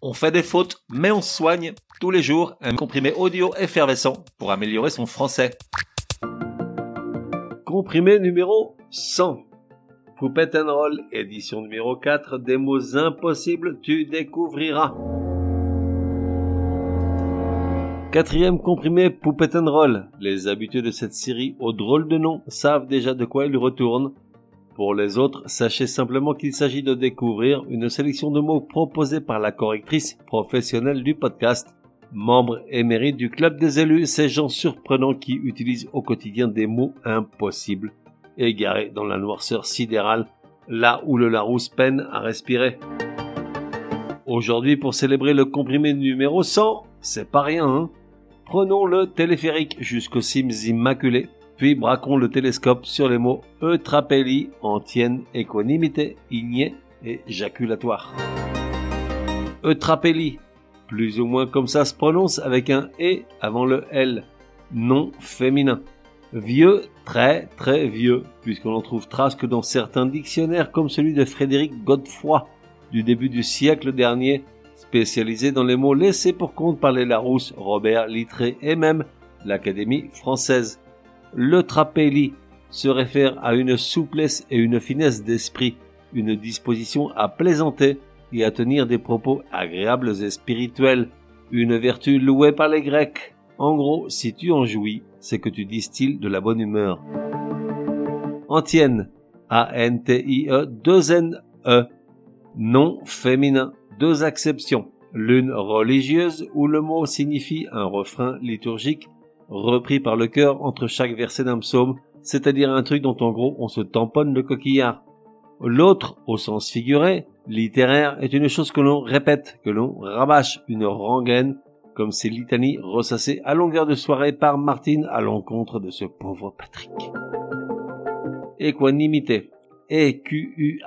On fait des fautes, mais on soigne tous les jours un comprimé audio effervescent pour améliorer son français. Comprimé numéro 100. Poupette and Roll, édition numéro 4, des mots impossibles, tu découvriras. Quatrième comprimé Poupette and Roll. Les habitués de cette série au drôle de nom savent déjà de quoi il retourne. Pour les autres, sachez simplement qu'il s'agit de découvrir une sélection de mots proposés par la correctrice professionnelle du podcast. Membre émérite du club des élus, ces gens surprenants qui utilisent au quotidien des mots impossibles égaré dans la noirceur sidérale, là où le Larousse peine à respirer. Aujourd'hui, pour célébrer le comprimé numéro 100, c'est pas rien, hein Prenons le téléphérique jusqu'aux cimes immaculées, puis braquons le télescope sur les mots eutrapélie, antienne, équanimité, ignée et jaculatoire. Eutrapélie, plus ou moins comme ça se prononce avec un E avant le L, nom féminin. Vieux, très très vieux, puisqu'on en trouve trace que dans certains dictionnaires comme celui de Frédéric Godefroy du début du siècle dernier, spécialisé dans les mots laissés pour compte par les Larousse, Robert Littré et même l'Académie française. Le trapéli se réfère à une souplesse et une finesse d'esprit, une disposition à plaisanter et à tenir des propos agréables et spirituels, une vertu louée par les Grecs. En gros, si tu en jouis, c'est que tu distilles de la bonne humeur. Antienne, A-N-T-I-E, deux N-E, nom féminin, deux acceptions. L'une religieuse où le mot signifie un refrain liturgique repris par le cœur entre chaque verset d'un psaume, c'est-à-dire un truc dont en gros on se tamponne le coquillard. L'autre, au sens figuré, littéraire, est une chose que l'on répète, que l'on rabâche, une rengaine, comme ces litanies ressassées à longueur de soirée par Martine à l'encontre de ce pauvre Patrick. Équanimité. E-Q-U-A-N-I-M-I-T-E.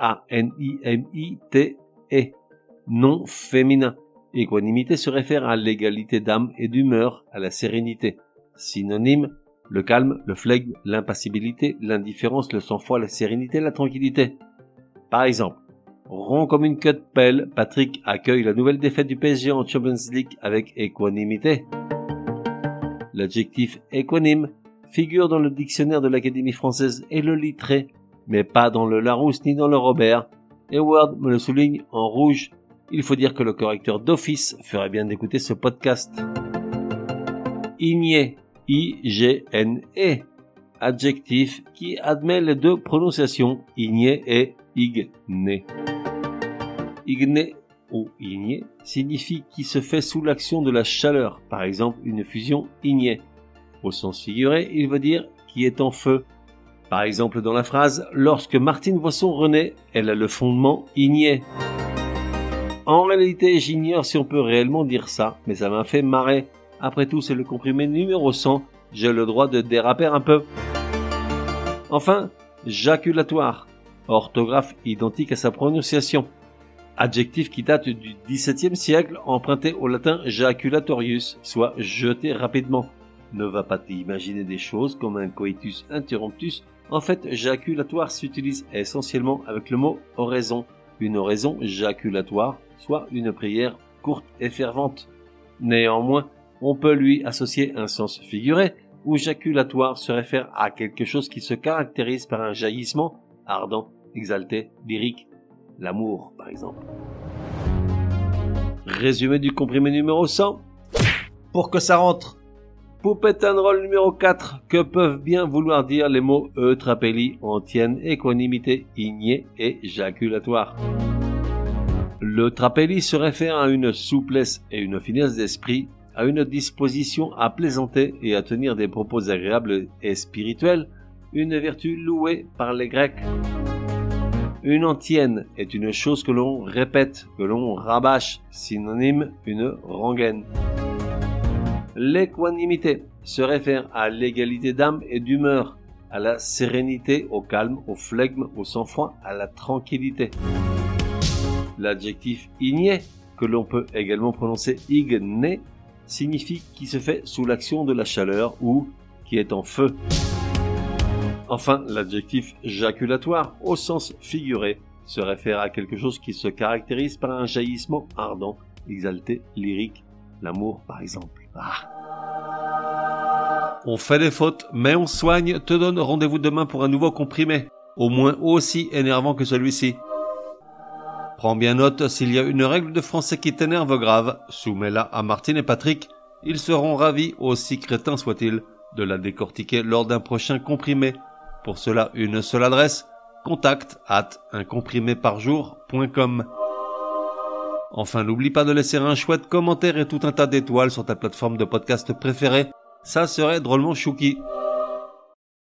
Nom féminin. Équanimité se réfère à l'égalité d'âme et d'humeur, à la sérénité. Synonyme, le calme, le flegme, l'impassibilité, l'indifférence, le sang-froid, la sérénité, la tranquillité. Par exemple, Rond comme une queue de pelle, Patrick accueille la nouvelle défaite du PSG en Champions League avec équanimité. L'adjectif équanime figure dans le dictionnaire de l'Académie française et le littré, mais pas dans le Larousse ni dans le Robert. Et Word me le souligne en rouge. Il faut dire que le correcteur d'office ferait bien d'écouter ce podcast. Igné, I-G-N-E, adjectif qui admet les deux prononciations, igné et igné. Igné ou igné signifie qui se fait sous l'action de la chaleur, par exemple une fusion ignée. Au sens figuré, il veut dire qui est en feu. Par exemple dans la phrase Lorsque Martine voit son René, elle a le fondement igné. En réalité, j'ignore si on peut réellement dire ça, mais ça m'a fait marrer. Après tout, c'est le comprimé numéro 100, j'ai le droit de déraper un peu. Enfin, jaculatoire, orthographe identique à sa prononciation adjectif qui date du XVIIe siècle emprunté au latin jaculatorius, soit jeter rapidement. Ne va pas t'imaginer des choses comme un coitus interruptus. En fait, jaculatoire s'utilise essentiellement avec le mot oraison, une oraison jaculatoire, soit une prière courte et fervente. Néanmoins, on peut lui associer un sens figuré, où jaculatoire se réfère à quelque chose qui se caractérise par un jaillissement ardent, exalté, lyrique, l'amour par exemple. Résumé du comprimé numéro 100. Pour que ça rentre. Poupette and numéro 4. Que peuvent bien vouloir dire les mots eutrapélie, antienne, équanimité, ignée et jaculatoire Le trapélie se réfère à une souplesse et une finesse d'esprit, à une disposition à plaisanter et à tenir des propos agréables et spirituels, une vertu louée par les Grecs. Une antienne est une chose que l'on répète, que l'on rabâche, synonyme une rengaine. L'équanimité se réfère à l'égalité d'âme et d'humeur, à la sérénité, au calme, au flegme, au sang-froid, à la tranquillité. L'adjectif igné, que l'on peut également prononcer igné, signifie qui se fait sous l'action de la chaleur ou qui est en feu. Enfin, l'adjectif jaculatoire, au sens figuré, se réfère à quelque chose qui se caractérise par un jaillissement ardent, exalté, lyrique, l'amour par exemple. Ah. On fait des fautes, mais on soigne, te donne rendez-vous demain pour un nouveau comprimé, au moins aussi énervant que celui-ci. Prends bien note, s'il y a une règle de français qui t'énerve grave, soumets-la à Martine et Patrick, ils seront ravis, aussi crétins soient-ils, de la décortiquer lors d'un prochain comprimé. Pour cela, une seule adresse, contact at uncompriméparjour.com. Enfin, n'oublie pas de laisser un chouette commentaire et tout un tas d'étoiles sur ta plateforme de podcast préférée. Ça serait drôlement chouki.